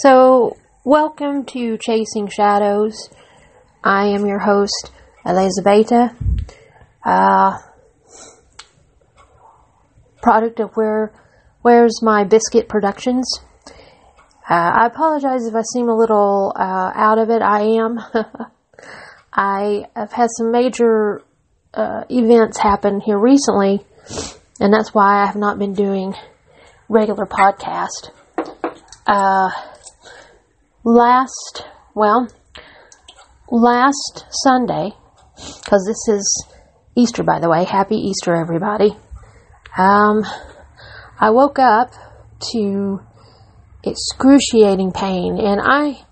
So, welcome to Chasing Shadows. I am your host, Elizabeth. Uh, product of where Where's My Biscuit Productions. Uh, I apologize if I seem a little uh, out of it. I am. I have had some major uh, events happen here recently, and that's why I have not been doing regular podcast. Last, well, last Sunday, because this is Easter, by the way. Happy Easter, everybody. Um, I woke up to excruciating pain, and I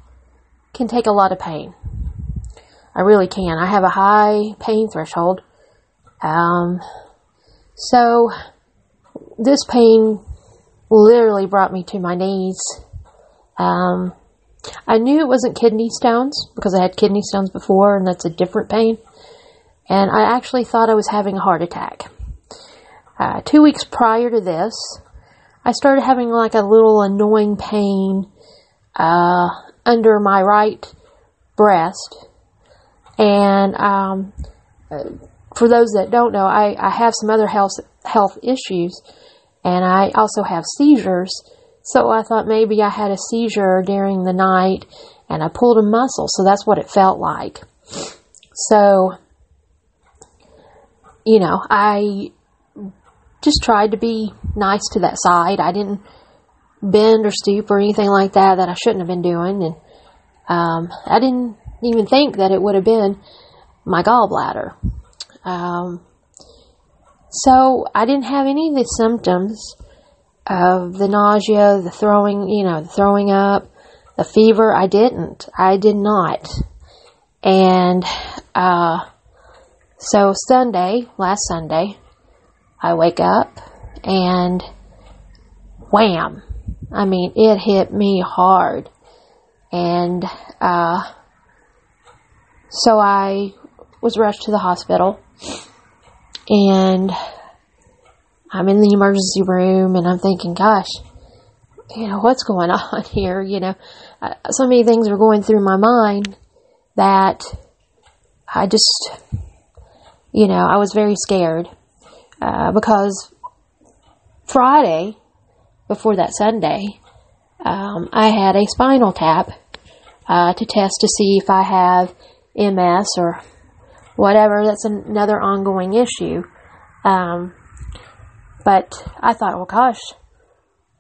can take a lot of pain. I really can. I have a high pain threshold. Um, so this pain literally brought me to my knees. Um, I knew it wasn't kidney stones because I had kidney stones before, and that's a different pain. And I actually thought I was having a heart attack. Uh, two weeks prior to this, I started having like a little annoying pain uh, under my right breast. And um, uh, for those that don't know, I, I have some other health health issues, and I also have seizures. So I thought maybe I had a seizure during the night, and I pulled a muscle, so that's what it felt like. So, you know, I just tried to be nice to that side. I didn't bend or stoop or anything like that that I shouldn't have been doing, and um, I didn't even think that it would have been my gallbladder. Um, so I didn't have any of the symptoms of the nausea, the throwing, you know, the throwing up, the fever. I didn't. I did not. And uh, so Sunday, last Sunday, I wake up and wham. I mean, it hit me hard. And uh, so I was rushed to the hospital. And I'm in the emergency room and I'm thinking, gosh, you know, what's going on here? You know, uh, so many things are going through my mind that I just, you know, I was very scared uh, because Friday, before that Sunday, um, I had a spinal tap uh, to test to see if I have MS or whatever. That's another ongoing issue. Um, but I thought, well, gosh,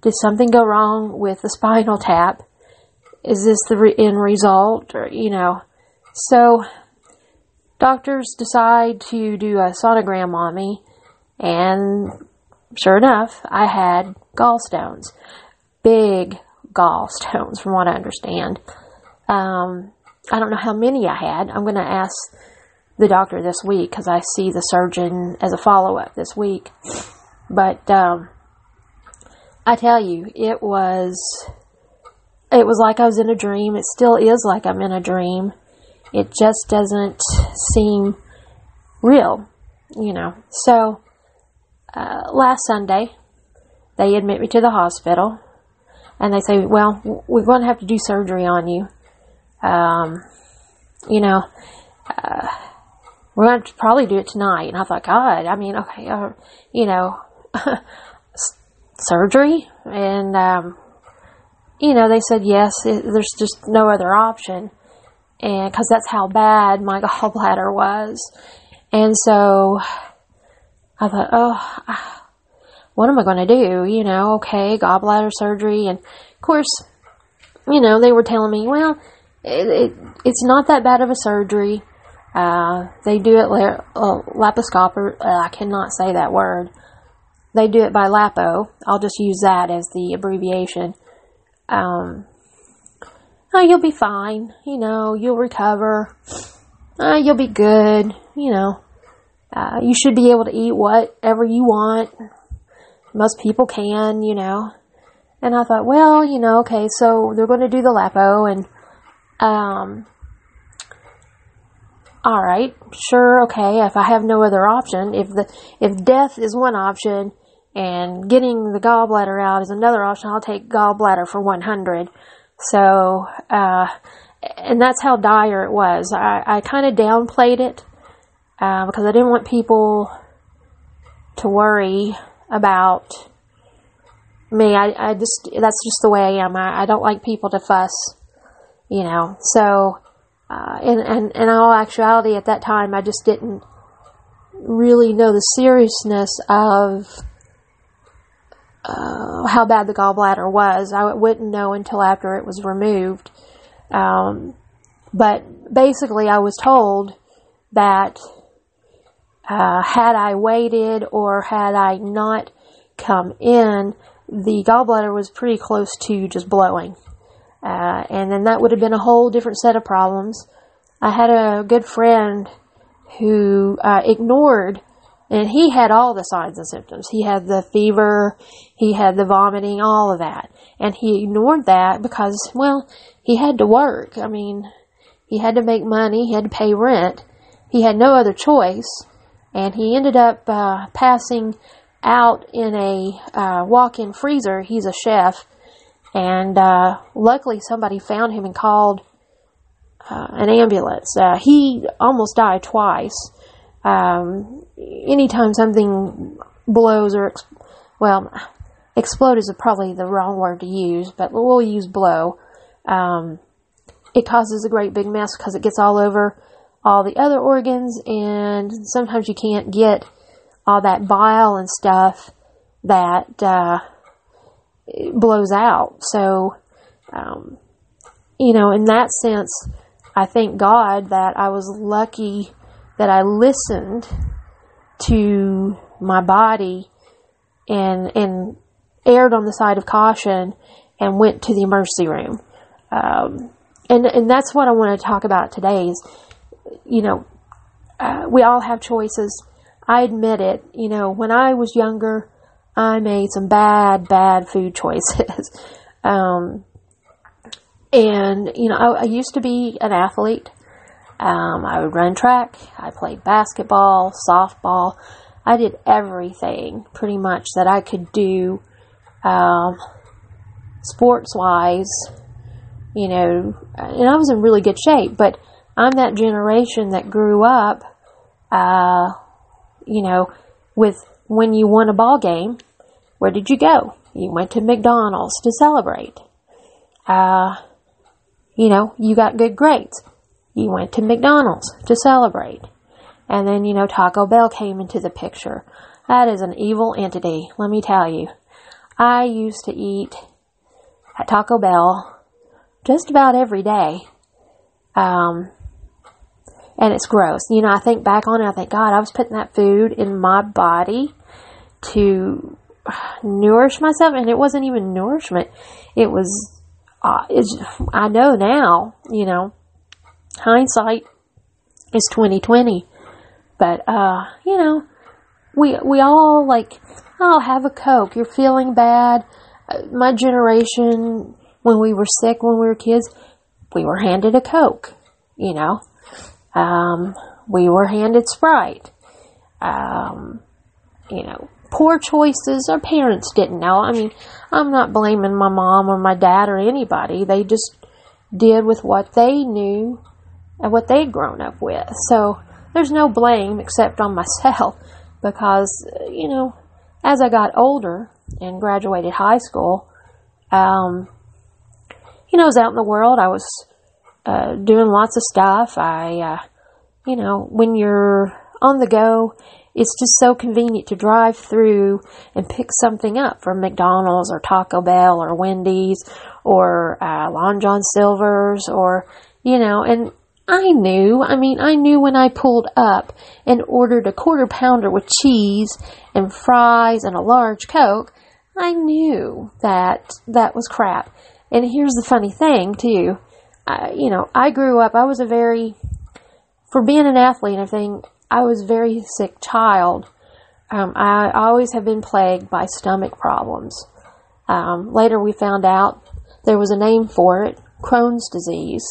did something go wrong with the spinal tap? Is this the re- end result? Or, you know, so doctors decide to do a sonogram on me, and sure enough, I had gallstones. Big gallstones, from what I understand. Um, I don't know how many I had. I'm going to ask the doctor this week because I see the surgeon as a follow up this week. But um, I tell you, it was it was like I was in a dream. It still is like I'm in a dream. It just doesn't seem real, you know. So uh, last Sunday, they admit me to the hospital, and they say, "Well, we're going to have to do surgery on you." Um, you know, uh, we're going to probably do it tonight. And I thought, God, I mean, okay, uh, you know, surgery? And, um, you know, they said, yes, it, there's just no other option. And because that's how bad my gallbladder was. And so I thought, oh, what am I going to do? You know, okay, gallbladder surgery. And of course, you know, they were telling me, well, it, it, it's not that bad of a surgery. Uh, they do it la- uh, laparoscopic. Uh, I cannot say that word. They do it by lapo. I'll just use that as the abbreviation. Um, oh, you'll be fine. You know, you'll recover. Uh, you'll be good. You know, uh, you should be able to eat whatever you want. Most people can, you know. And I thought, well, you know, okay, so they're going to do the lapo and um, all right, sure, okay. If I have no other option, if the if death is one option and getting the gallbladder out is another option, I'll take gallbladder for 100. So, uh, and that's how dire it was. I, I kind of downplayed it uh, because I didn't want people to worry about me. I, I just that's just the way I am. I, I don't like people to fuss, you know. So, uh, and and in all actuality, at that time, I just didn't really know the seriousness of uh, how bad the gallbladder was. I wouldn't know until after it was removed. Um, but basically, I was told that uh, had I waited or had I not come in, the gallbladder was pretty close to just blowing. Uh, and then that would have been a whole different set of problems. I had a good friend who uh, ignored, and he had all the signs and symptoms. He had the fever, he had the vomiting, all of that. And he ignored that because, well, he had to work. I mean, he had to make money, he had to pay rent. He had no other choice. And he ended up uh, passing out in a uh, walk in freezer. He's a chef. And uh, luckily, somebody found him and called uh, an ambulance. Uh, he almost died twice. Um, anytime something blows or, ex- well, explode is probably the wrong word to use, but we'll use blow. Um, it causes a great big mess because it gets all over all the other organs, and sometimes you can't get all that bile and stuff that uh, blows out. So, um, you know, in that sense, I thank God that I was lucky that I listened to my body and and erred on the side of caution and went to the emergency room. Um, and and that's what I want to talk about today. Is you know, uh, we all have choices. I admit it. You know, when I was younger, I made some bad, bad food choices. um, and, you know, I, I, used to be an athlete. Um, I would run track. I played basketball, softball. I did everything pretty much that I could do, um, sports wise, you know, and I was in really good shape, but I'm that generation that grew up, uh, you know, with when you won a ball game, where did you go? You went to McDonald's to celebrate. Uh, you know, you got good grades. You went to McDonald's to celebrate. And then, you know, Taco Bell came into the picture. That is an evil entity, let me tell you. I used to eat at Taco Bell just about every day. Um, and it's gross. You know, I think back on it, I think, God, I was putting that food in my body to nourish myself, and it wasn't even nourishment. It was, uh, I know now, you know, hindsight is 2020, but, uh, you know, we, we all like, oh, have a Coke. You're feeling bad. Uh, my generation, when we were sick, when we were kids, we were handed a Coke, you know. Um, we were handed Sprite. Um, you know, poor choices our parents didn't know. I mean, I'm not blaming my mom or my dad or anybody. They just did with what they knew and what they'd grown up with. So there's no blame except on myself because, you know, as I got older and graduated high school, um, you know, I was out in the world. I was uh, doing lots of stuff. I, uh, you know, when you're on the go, it's just so convenient to drive through and pick something up from McDonald's or Taco Bell or Wendy's or uh, Long John Silver's or, you know, and I knew, I mean, I knew when I pulled up and ordered a quarter pounder with cheese and fries and a large Coke, I knew that that was crap. And here's the funny thing, too. I, you know, I grew up, I was a very, for being an athlete and everything, I was a very sick child. Um, I always have been plagued by stomach problems. Um, later we found out there was a name for it, Crohn's disease.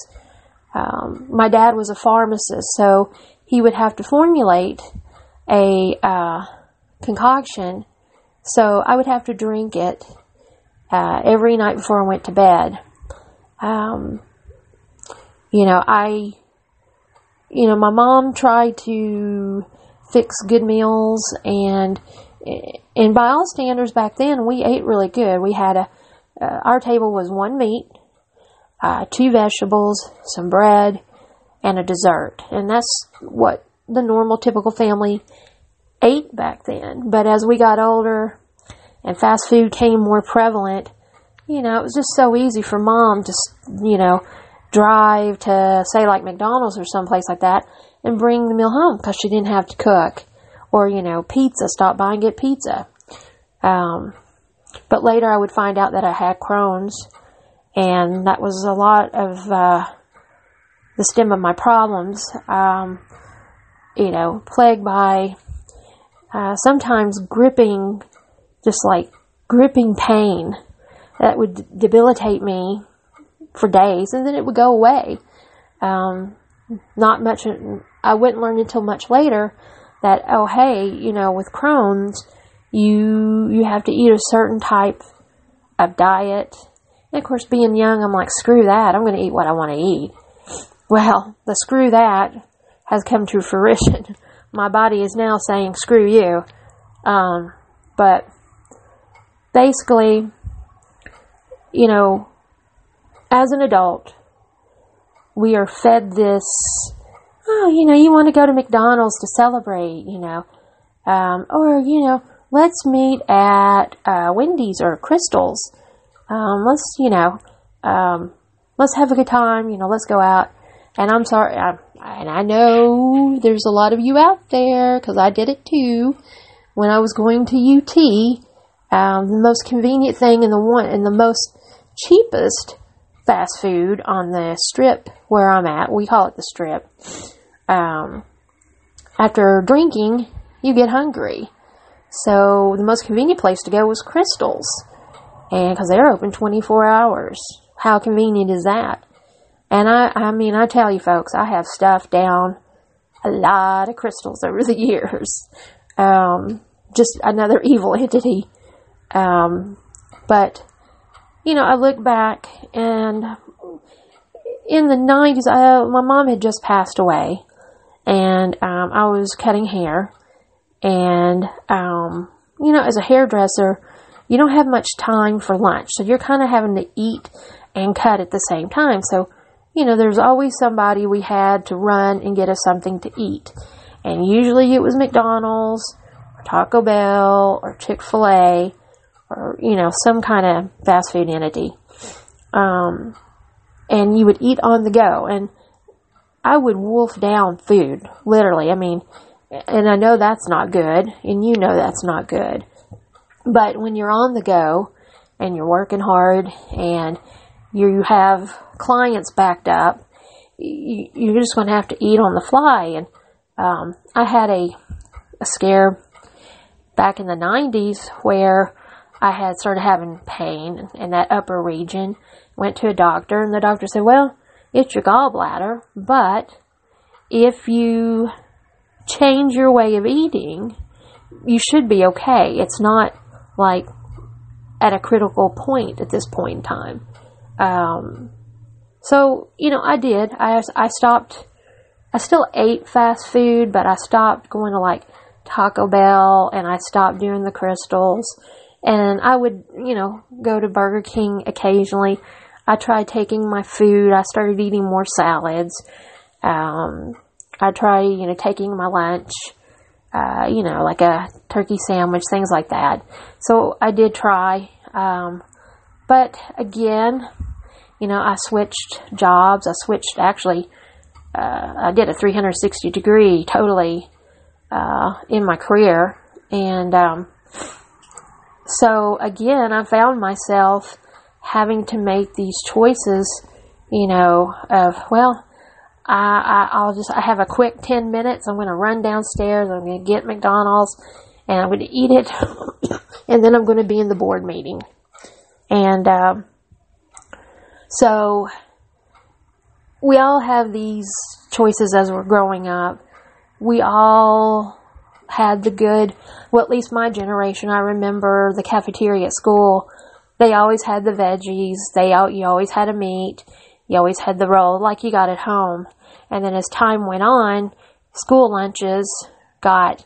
Um, my dad was a pharmacist, so he would have to formulate a uh, concoction. So I would have to drink it uh, every night before I went to bed. Um, you know, I, you know, my mom tried to fix good meals and, and by all standards back then, we ate really good. We had a, uh, our table was one meat, uh, two vegetables, some bread, and a dessert. And that's what the normal, typical family ate back then. But as we got older and fast food came more prevalent, you know, it was just so easy for mom to, you know, drive to say like McDonald's or someplace like that and bring the meal home because she didn't have to cook or, you know, pizza, stop by and get pizza. Um, but later I would find out that I had Crohn's and that was a lot of, uh, the stem of my problems. Um, you know, plagued by uh, sometimes gripping, just like gripping pain that would debilitate me for days, and then it would go away. Um, not much. I wouldn't learn until much later that oh hey, you know, with Crohn's, you you have to eat a certain type of diet. And of course, being young, I'm like, screw that. I'm going to eat what I want to eat. Well, the screw that has come to fruition. My body is now saying, screw you. Um, but basically, you know, as an adult, we are fed this, oh, you know, you want to go to McDonald's to celebrate, you know, um, or, you know, let's meet at uh, Wendy's or Krystals. Um, let's, you know, um, let's have a good time, you know, let's go out. And I'm sorry, I, and I know there's a lot of you out there because I did it too. When I was going to UT, um, the most convenient thing and the one and the most cheapest fast food on the strip where I'm at, we call it the strip. Um, after drinking, you get hungry. So the most convenient place to go was Krystals, and because they're open 24 hours. How convenient is that? And I, I mean, I tell you folks, I have stuffed down a lot of Krystals over the years. Um, just another evil entity. Um, but, you know, I look back and in the 90s, I, my mom had just passed away and, um, I was cutting hair and, um, you know, as a hairdresser, you don't have much time for lunch. So you're kind of having to eat and cut at the same time. So, you know, there's always somebody we had to run and get us something to eat. And usually it was McDonald's or Taco Bell or Chick fil A or, you know, some kind of fast food entity. Um, and you would eat on the go. And I would wolf down food, literally. I mean, and I know that's not good, and you know that's not good. But when you're on the go and you're working hard and you have clients backed up, you, you're just going to have to eat on the fly. And um, I had a, a scare back in the 90s where I had started having pain in that upper region. Went to a doctor, and the doctor said, Well, it's your gallbladder, but if you change your way of eating, you should be okay. It's not like at a critical point at this point in time. Um, so, you know, I did. I, I stopped, I still ate fast food, but I stopped going to like Taco Bell and I stopped doing the Krystals. And I would, you know, go to Burger King occasionally. I tried taking my food. I started eating more salads. Um, I tried, you know, taking my lunch, uh, you know, like a turkey sandwich, things like that. So I did try. Um, but again, you know, I switched jobs. I switched actually, uh, I did a 360 degree totally uh, in my career. And um, so again, I found myself having to make these choices, you know, of, well, I, I, will just, I have a quick 10 minutes. I'm going to run downstairs. I'm going to get McDonald's and I'm going to eat it. and then I'm going to be in the board meeting. And, um, so we all have these choices as we're growing up. We all had the good, well, at least my generation, I remember the cafeteria at school they always had the veggies. They you always had a meat. You always had the roll like you got at home. And then as time went on, school lunches got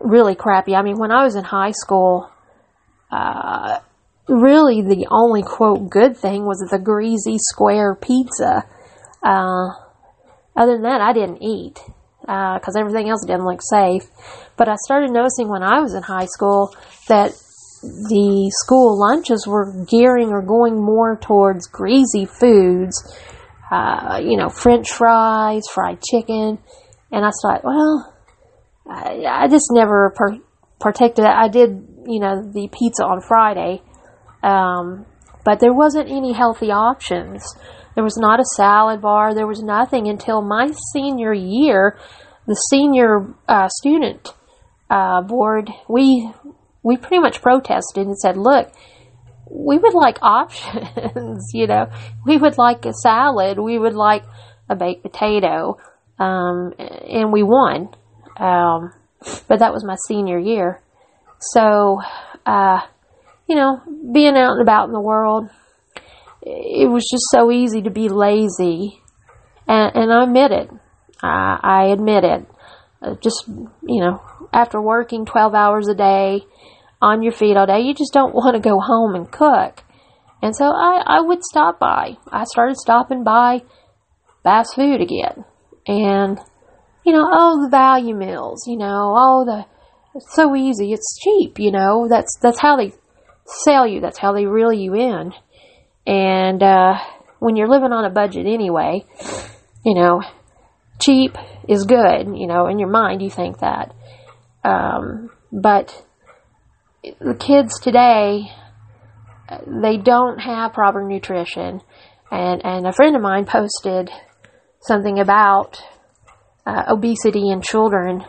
really crappy. I mean, when I was in high school, uh, really the only quote good thing was the greasy square pizza. Uh, other than that, I didn't eat because uh, everything else didn't look safe. But I started noticing when I was in high school that the school lunches were gearing or going more towards greasy foods, uh, you know, French fries, fried chicken, and I thought, well, I, I just never per- partaked of that. I did, you know, the pizza on Friday, um, but there wasn't any healthy options. There was not a salad bar. There was nothing until my senior year. The senior uh, student uh, board, we we pretty much protested and said, "Look, we would like options. you know, we would like a salad. We would like a baked potato." Um, and we won. Um, but that was my senior year. So, uh, you know, being out and about in the world, it was just so easy to be lazy. And, and I admit it. I, I admit it. Uh, just, you know, after working 12 hours a day on your feet all day, you just don't want to go home and cook. And so I, I would stop by. I started stopping by fast food again. And, you know, oh, the value meals, you know, oh, the, it's so easy, it's cheap, you know, that's, that's how they sell you, that's how they reel you in. And, uh, when you're living on a budget anyway, you know, cheap is good, you know, in your mind you think that. Um, but the kids today, they don't have proper nutrition. And, and a friend of mine posted something about uh, obesity in children,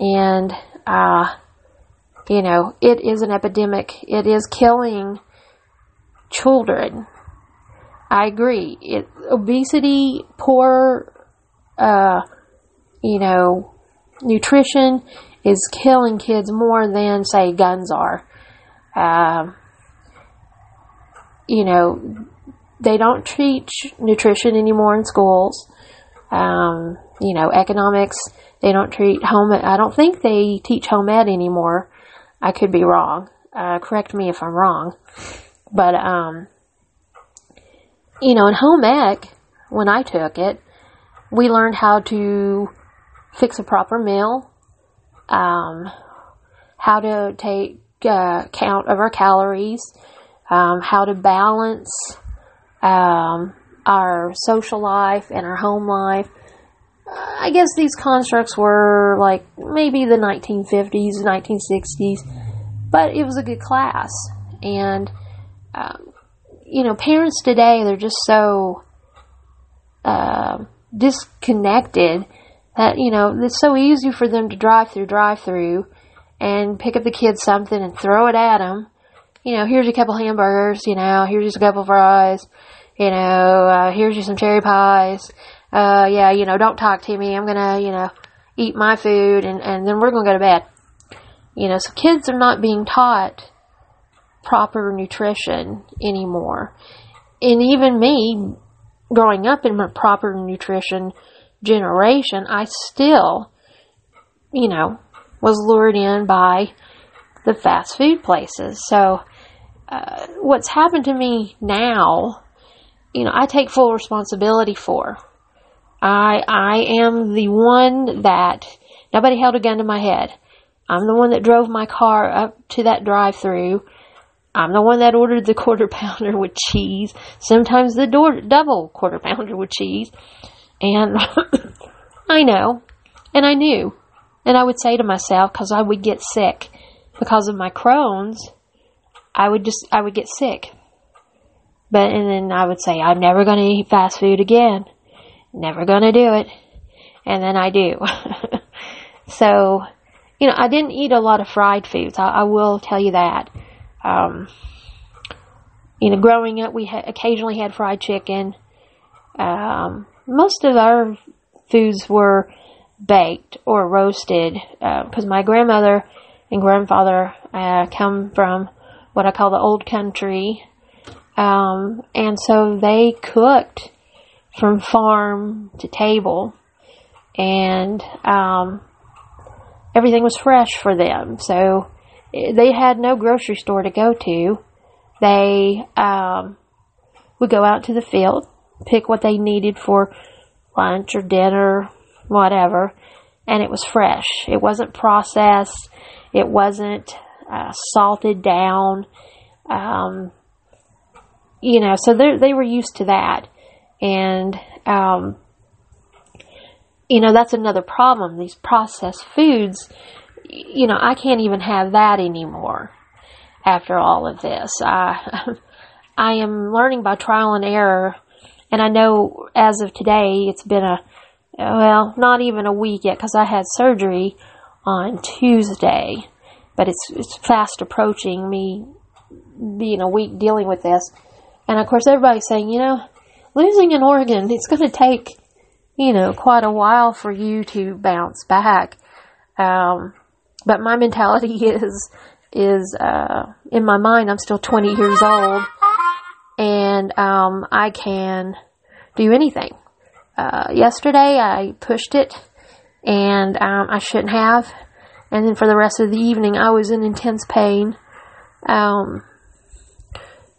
and uh, you know, it is an epidemic. It is killing children. I agree. It, obesity, poor, uh, you know, nutrition is killing kids more than, say, guns are. Um, you know, they don't teach nutrition anymore in schools. Um, you know, economics, they don't treat home, I don't think they teach home ed anymore. I could be wrong. Uh, correct me if I'm wrong. But, um, you know, in home ec, when I took it, we learned how to fix a proper meal, um, how to take uh, count of our calories, um, how to balance um, our social life and our home life. I guess these constructs were like maybe the 1950s, 1960s, but it was a good class. And, um, you know, parents today, they're just so uh, disconnected that, you know, it's so easy for them to drive through drive through and pick up the kids something and throw it at them. You know, here's a couple hamburgers, you know, here's just a couple fries you know, uh, here's you some cherry pies. Uh, yeah, you know, don't talk to me. I'm gonna, you know, eat my food and, and then we're gonna go to bed. You know, so kids are not being taught proper nutrition anymore. And even me, growing up in proper nutrition generation, I still, you know, was lured in by the fast food places. So, uh, what's happened to me now you know, I take full responsibility for. I I am the one that nobody held a gun to my head. I'm the one that drove my car up to that drive-through. I'm the one that ordered the quarter pounder with cheese. Sometimes the door, double quarter pounder with cheese. And I know, and I knew, and I would say to myself because I would get sick because of my Crohn's. I would just I would get sick but, and then I would say, I'm never going to eat fast food again. Never going to do it. And then I do. so, you know, I didn't eat a lot of fried foods. I, I will tell you that. Um, you know, growing up, we ha- occasionally had fried chicken. Um, most of our foods were baked or roasted because uh, my grandmother and grandfather uh, come from what I call the old country. Um, and so they cooked from farm to table and, um, everything was fresh for them. So eh, they had no grocery store to go to. They, um, would go out to the field, pick what they needed for lunch or dinner, whatever, and it was fresh. It wasn't processed. It wasn't uh, salted down. Um, you know, so they were used to that, and um, you know that's another problem. These processed foods, you know, I can't even have that anymore after all of this. I I am learning by trial and error, and I know as of today it's been a well, not even a week yet because I had surgery on Tuesday, but it's it's fast approaching me being a week dealing with this. And of course, everybody's saying, you know, losing an organ, it's going to take, you know, quite a while for you to bounce back. Um, but my mentality is, is, uh, in my mind, I'm still 20 years old and, um, I can do anything. Uh, yesterday I pushed it and, um, I shouldn't have. And then for the rest of the evening, I was in intense pain. Um,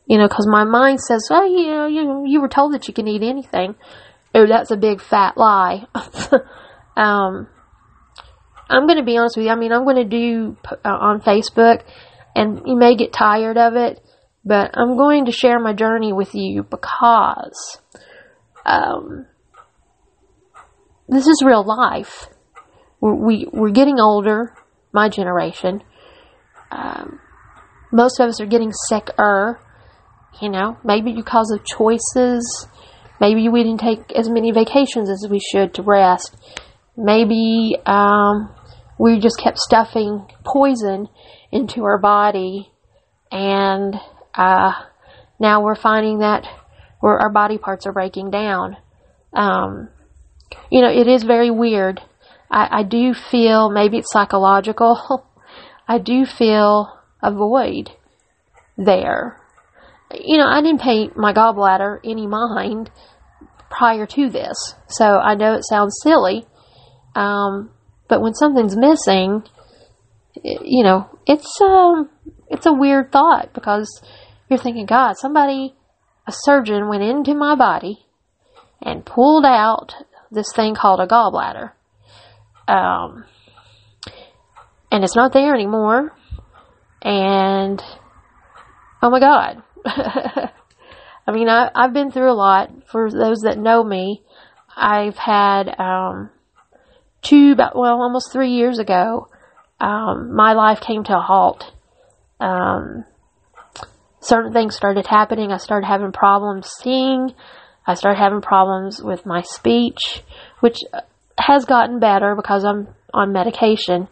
you know, because my mind says, "Oh, you know, you you were told that you can eat anything." Oh, that's a big fat lie. um, I'm going to be honest with you. I mean, I'm going to do uh, on Facebook, and you may get tired of it, but I'm going to share my journey with you because um, this is real life. We're, we we're getting older, my generation. Um, most of us are getting sicker you know, maybe because of choices. Maybe we didn't take as many vacations as we should to rest. Maybe um, we just kept stuffing poison into our body, and uh, now we're finding that our body parts are breaking down. Um, you know, it is very weird. I, I do feel maybe it's psychological. I do feel a void there you know, I didn't pay my gallbladder any mind prior to this, so I know it sounds silly, um, but when something's missing, it, you know, it's um, it's a weird thought because you're thinking, God, somebody, a surgeon, went into my body and pulled out this thing called a gallbladder, um, and it's not there anymore, and oh my God I mean, I, I've been through a lot. For those that know me, I've had um, two, about well, almost three years ago. Um, my life came to a halt. Um, certain things started happening. I started having problems seeing. I started having problems with my speech, which has gotten better because I'm on medication.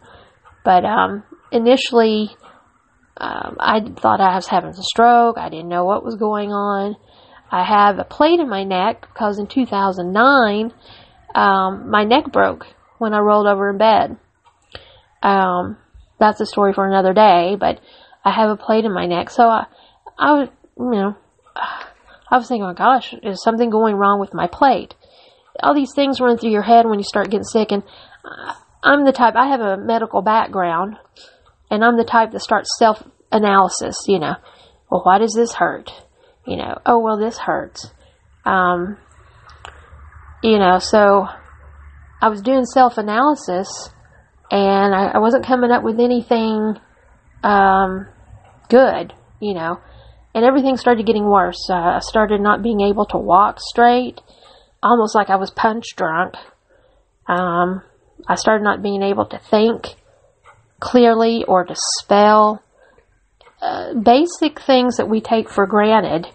But um, initially, um, I thought I was having a stroke. I didn't know what was going on. I have a plate in my neck because in 2009, um, my neck broke when I rolled over in bed. Um, that's a story for another day, but I have a plate in my neck. So I, I was, you know, I was thinking, oh gosh, is something going wrong with my plate? All these things run through your head when you start getting sick, and I'm the type, I have a medical background and I'm the type that starts self analysis, you know. Well, why does this hurt? You know, oh, well, this hurts. Um, you know, so I was doing self analysis and I, I, wasn't coming up with anything um, good, you know. And everything started getting worse. Uh, I started not being able to walk straight, almost like I was punch drunk. Um, I started not being able to think clearly or to spell. Uh, basic things that we take for granted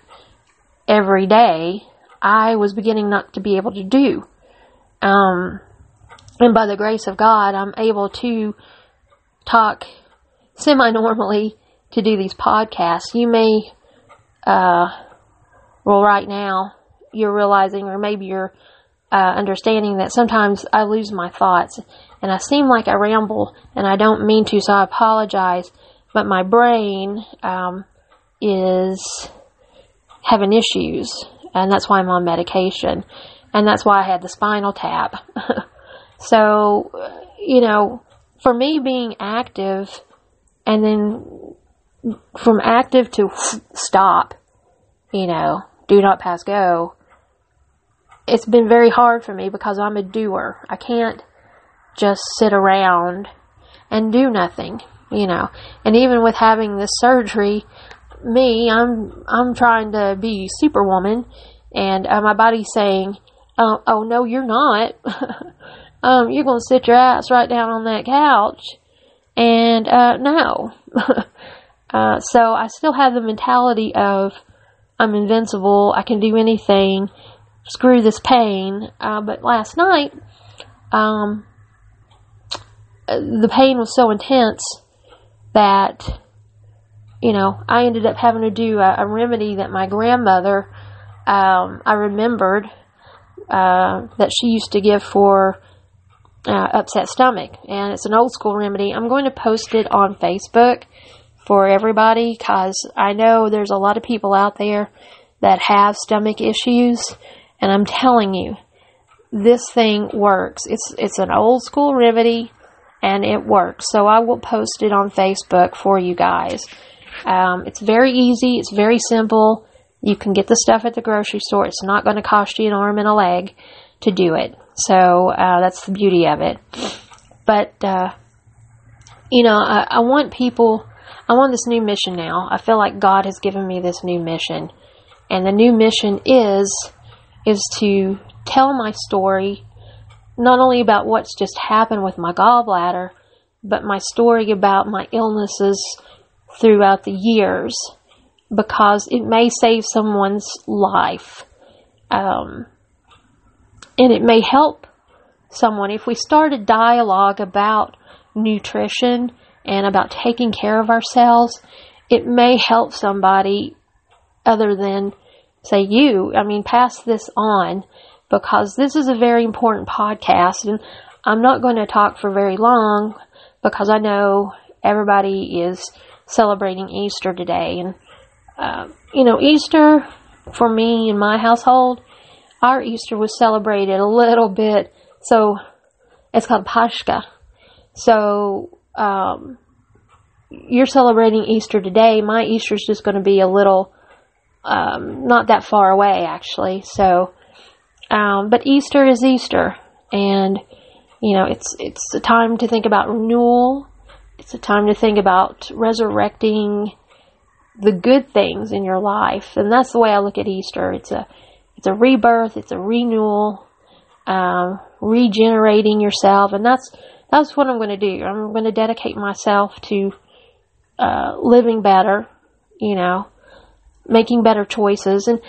every day, I was beginning not to be able to do. Um, and by the grace of God, I'm able to talk semi normally to do these podcasts. You may, uh, well, right now, you're realizing, or maybe you're uh, understanding that sometimes I lose my thoughts and I seem like I ramble and I don't mean to, so I apologize. But my brain, um, is having issues, and that's why I'm on medication, and that's why I had the spinal tap. so, you know, for me being active and then from active to stop, you know, do not pass go, it's been very hard for me because I'm a doer. I can't just sit around and do nothing, you know. And even with having this surgery, me, I'm I'm trying to be superwoman, and uh, my body's saying, oh, "Oh no, you're not. um, you're to sit your ass right down on that couch." And uh, no, uh, so I still have the mentality of I'm invincible. I can do anything. Screw this pain. Uh, but last night, um, the pain was so intense that you know I ended up having to do a, a remedy that my grandmother um, I remembered uh, that she used to give for uh, upset stomach, and it's an old school remedy. I'm going to post it on Facebook for everybody because I know there's a lot of people out there that have stomach issues, and I'm telling you, this thing works. It's it's an old school remedy, and it works. So I will post it on Facebook for you guys. Um, it's very easy. It's very simple. You can get the stuff at the grocery store. It's not going to cost you an arm and a leg to do it. So uh, that's the beauty of it. But uh, you know, I, I want people. I want this new mission now. I feel like God has given me this new mission, and the new mission is is to tell my story, not only about what's just happened with my gallbladder, but my story about my illnesses throughout the years, because it may save someone's life. Um, and it may help someone if we start a dialogue about nutrition and about taking care of ourselves. It may help somebody other than, say, you. I mean, pass this on because this is a very important podcast and I'm not going to talk for very long because I know everybody is celebrating Easter today. And, uh, you know, Easter for me in my household our Easter was celebrated a little bit. So it's called Pashka. So um, you're celebrating Easter today. My Easter is just going to be a little um, not that far away, actually. So, um, but Easter is Easter, and you know it's it's a time to think about renewal. It's a time to think about resurrecting the good things in your life, and that's the way I look at Easter. It's a it's a rebirth, it's a renewal, um, regenerating yourself, and that's that's what I'm going to do. I'm going to dedicate myself to uh, living better, you know, making better choices, and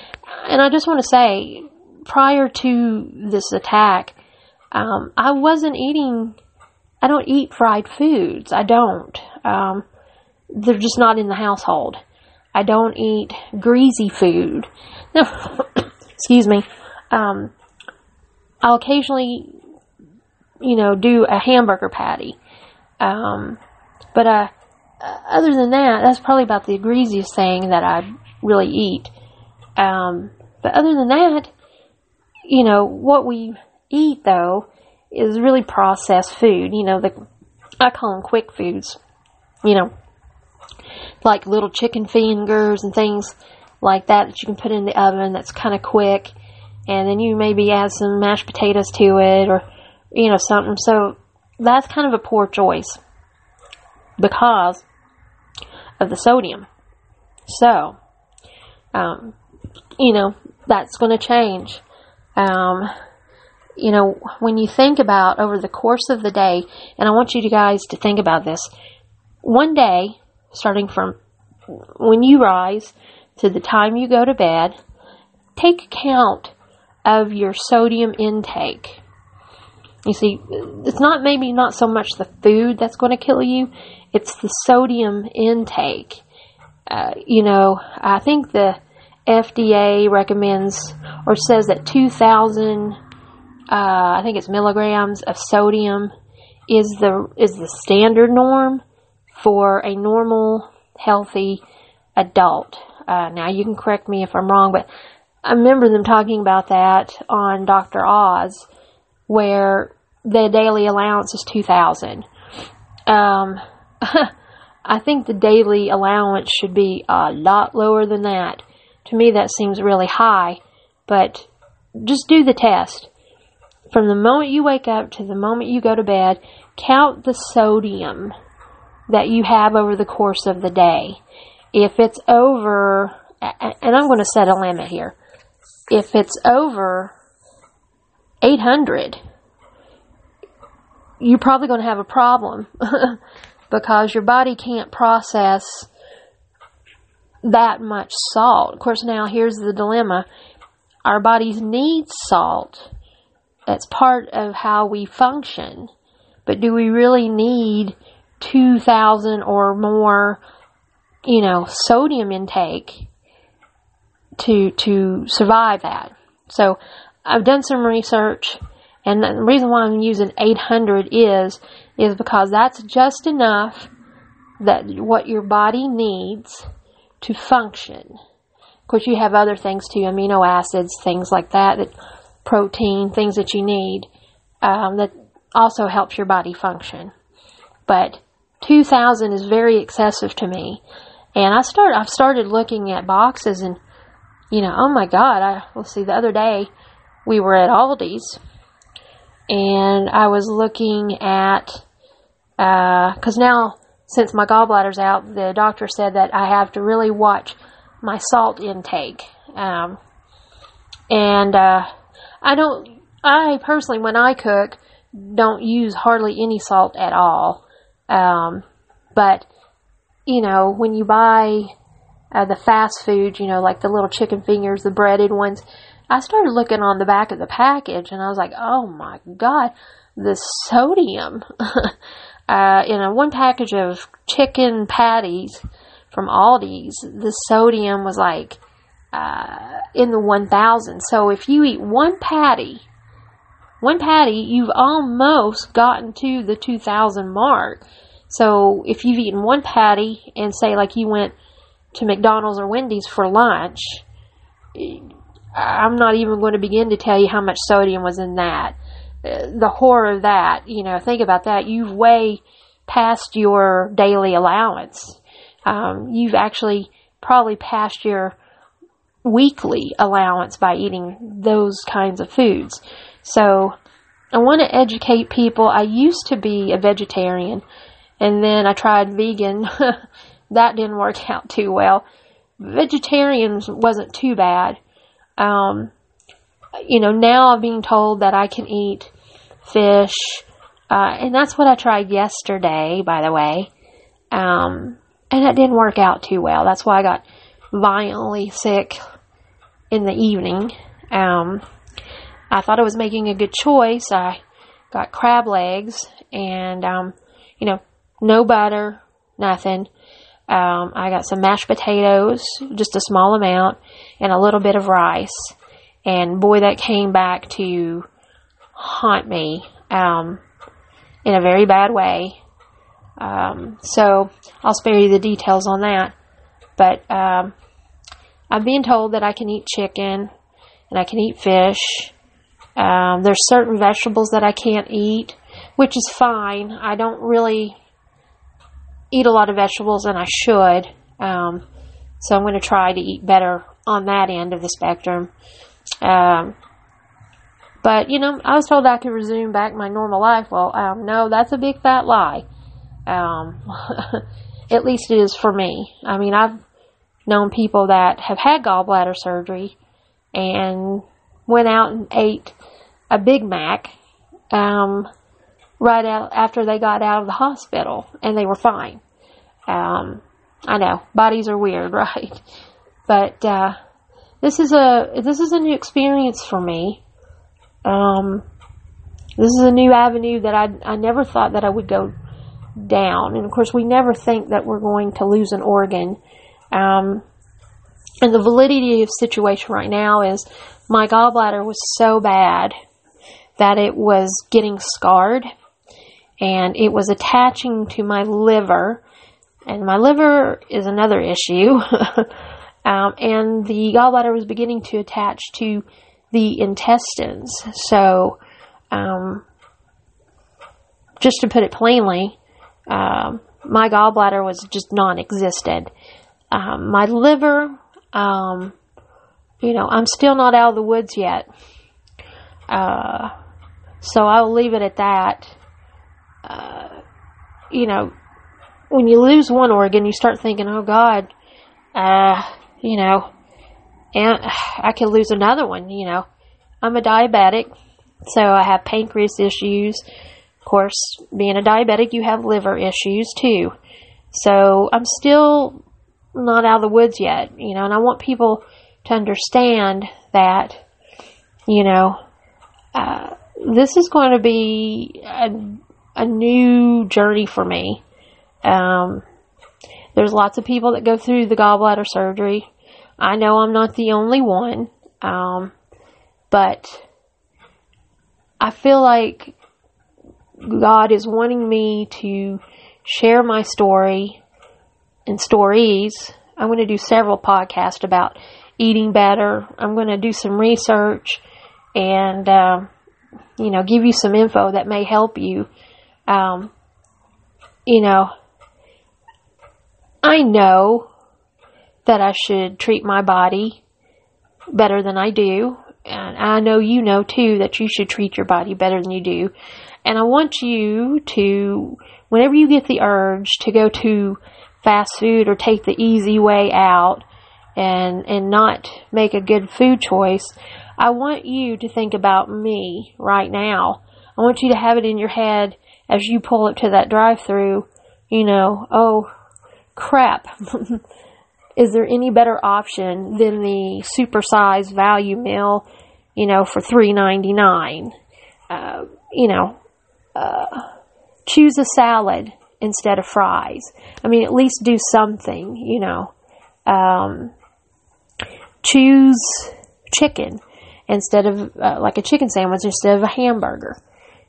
and I just want to say, prior to this attack, um, I wasn't eating. I don't eat fried foods. I don't. Um, they're just not in the household. I don't eat greasy food. Now, excuse me, um, I'll occasionally, you know, do a hamburger patty. Um, but uh, other than that, that's probably about the greasiest thing that I really eat. Um, but other than that, you know, what we eat though is really processed food. You know, the I call them quick foods. You know, like little chicken fingers and things like that that you can put in the oven that's kind of quick. And then you maybe add some mashed potatoes to it or, you know, something. So that's kind of a poor choice because of the sodium. So, um, you know, that's going to change. Um, you know, when you think about over the course of the day, and I want you guys to think about this, one day, starting from when you rise to the time you go to bed, take account of your sodium intake. You see, it's not maybe not so much the food that's going to kill you, it's the sodium intake. Uh, you know, I think the FDA recommends or says that 2,000, uh, I think it's milligrams of sodium is the is the standard norm for a normal, healthy adult. Uh, now you can correct me if I'm wrong, but I remember them talking about that on Dr. Oz, where the daily allowance is 2,000. Um, I think the daily allowance should be a lot lower than that. To me, that seems really high, but just do the test. From the moment you wake up to the moment you go to bed, count the sodium that you have over the course of the day. If it's over, and I'm going to set a limit here, if it's over 800, you're probably going to have a problem because your body can't process that much salt. Of course, now here's the dilemma our bodies need salt. That's part of how we function. But do we really need 2,000 or more, you know, sodium intake to, to survive that? So I've done some research and the reason why I'm using 800 is, is because that's just enough that what your body needs to function. Of course, you have other things too, amino acids, things like that, that protein, things that you need, um, that also helps your body function. But 2000 is very excessive to me. And I start, I've started looking at boxes and, you know, oh my God, I, let's see, the other day we were at Aldi's and I was looking at, uh, cause now since my gallbladder's out, the doctor said that I have to really watch my salt intake. Um, and, uh, I don't, I personally, when I cook, don't use hardly any salt at all. Um, but, you know, when you buy uh, the fast food, you know, like the little chicken fingers, the breaded ones, I started looking on the back of the package and I was like, oh my god, the sodium. uh, in a one package of chicken patties from Aldi's, the sodium was like uh, in the 1000. So if you eat one patty, one patty, you've almost gotten to the 2000 mark. So if you've eaten one patty and say like you went to McDonald's or Wendy's for lunch, I'm not even going to begin to tell you how much sodium was in that. The horror of that, you know, think about that. You've way past your daily allowance. Um, you've actually probably passed your weekly allowance by eating those kinds of foods. So I want to educate people. I used to be a vegetarian and then I tried vegan. that didn't work out too well. Vegetarian wasn't too bad. Um, you know, now I'm being told that I can eat fish, uh, and that's what I tried yesterday, by the way. Um, and that didn't work out too well. That's why I got violently sick in the evening. Um, I thought I was making a good choice. I got crab legs and, um, you know, no butter, nothing. Um, I got some mashed potatoes, just a small amount, and a little bit of rice. And boy, that came back to haunt me um, in a very bad way. Um, so I'll spare you the details on that. But um, I'm being told that I can eat chicken and I can eat fish. Um, there's certain vegetables that I can't eat, which is fine. I don't really eat a lot of vegetables and I should. Um, so I'm going to try to eat better on that end of the spectrum. Um, but you know, I was told I could resume back my normal life. Well, um, no, that's a big fat lie. Um, at least it is for me. I mean, I've known people that have had gallbladder surgery and went out and ate a Big Mac um, right out after they got out of the hospital, and they were fine. Um, I know bodies are weird, right? But uh, this is a this is a new experience for me. Um, this is a new avenue that I I never thought that I would go down, and of course we never think that we're going to lose an organ. Um, and the validity of situation right now is my gallbladder was so bad that it was getting scarred and it was attaching to my liver And my liver is another issue. um, and the gallbladder was beginning to attach to the intestines. So, um, just to put it plainly, um, my gallbladder was just non-existent. Um, my liver, um, you know, I'm still not out of the woods yet. Uh, so I'll leave it at that. Uh, you know, when you lose one organ, you start thinking, oh God, uh, you know, and I could lose another one, you know. I'm a diabetic, so I have pancreas issues. Of course, being a diabetic, you have liver issues too. So I'm still not out of the woods yet, you know, and I want people to understand that, you know, uh, this is going to be a, a new journey for me. Um, there's lots of people that go through the gallbladder surgery. I know I'm not the only one, um, but I feel like God is wanting me to share my story and stories. I'm going to do several podcasts about eating better. I'm going to do some research and, uh, you know, give you some info that may help you. Um, you know, I know that I should treat my body better than I do. And I know you know too that you should treat your body better than you do. And I want you to, whenever you get the urge to go to fast food or take the easy way out and, and not make a good food choice, I want you to think about me right now. I want you to have it in your head as you pull up to that drive through, you know, oh crap. Is there any better option than the supersized value meal, you know, for three ninety nine? Uh, you know, uh, choose a salad instead of fries. I mean, at least do something, you know. Um, choose chicken instead of uh, like a chicken sandwich instead of a hamburger.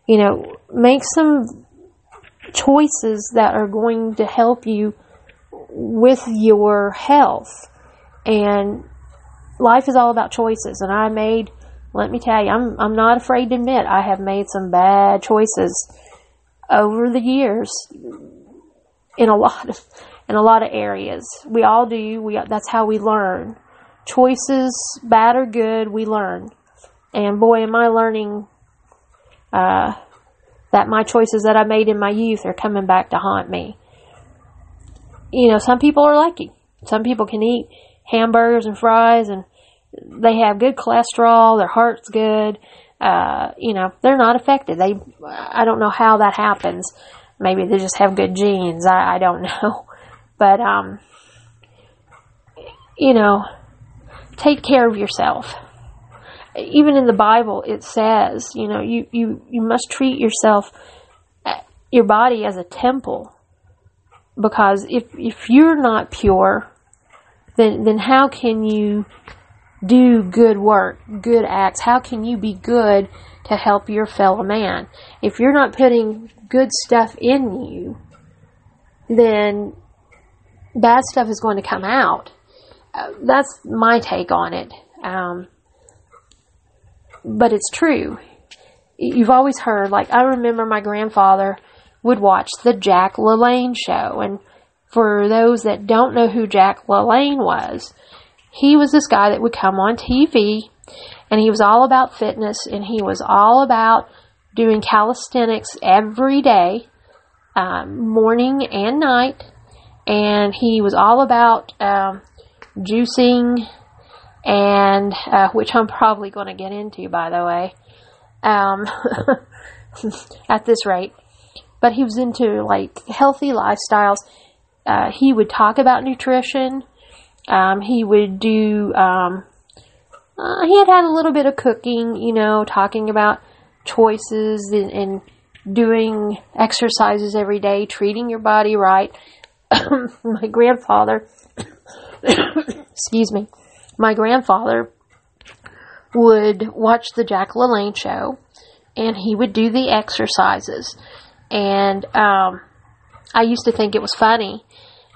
You know, make some choices that are going to help you with your health. And life is all about choices. And I made, let me tell you, I'm, I'm not afraid to admit I have made some bad choices over the years in a lot of, in a lot of areas. We all do. We, that's how we learn. Choices, bad or good, we learn. And boy, am I learning, uh, that my choices that I made in my youth are coming back to haunt me you know, some people are lucky. Some people can eat hamburgers and fries and they have good cholesterol, their heart's good. Uh, you know, they're not affected. They, I don't know how that happens. Maybe they just have good genes. I, I don't know. But, um, you know, take care of yourself. Even in the Bible, it says, you know, you, you, you must treat yourself, your body as a temple because if if you're not pure, then then how can you do good work, good acts? How can you be good to help your fellow man? If you're not putting good stuff in you, then bad stuff is going to come out. Uh, that's my take on it. Um, but it's true. You've always heard, like, I remember my grandfather would watch the Jack LaLanne show. And for those that don't know who Jack LaLanne was, he was this guy that would come on TV and he was all about fitness and he was all about doing calisthenics every day, um, morning and night. And he was all about um, juicing and uh, which I'm probably going to get into, by the way, um, at this rate but he was into like healthy lifestyles. Uh, he would talk about nutrition. Um, he would do. Um, uh, he had had a little bit of cooking, you know, talking about choices and, and doing exercises every day, treating your body right. my grandfather, excuse me, my grandfather would watch the Jack LaLanne show and he would do the exercises and um, I used to think it was funny.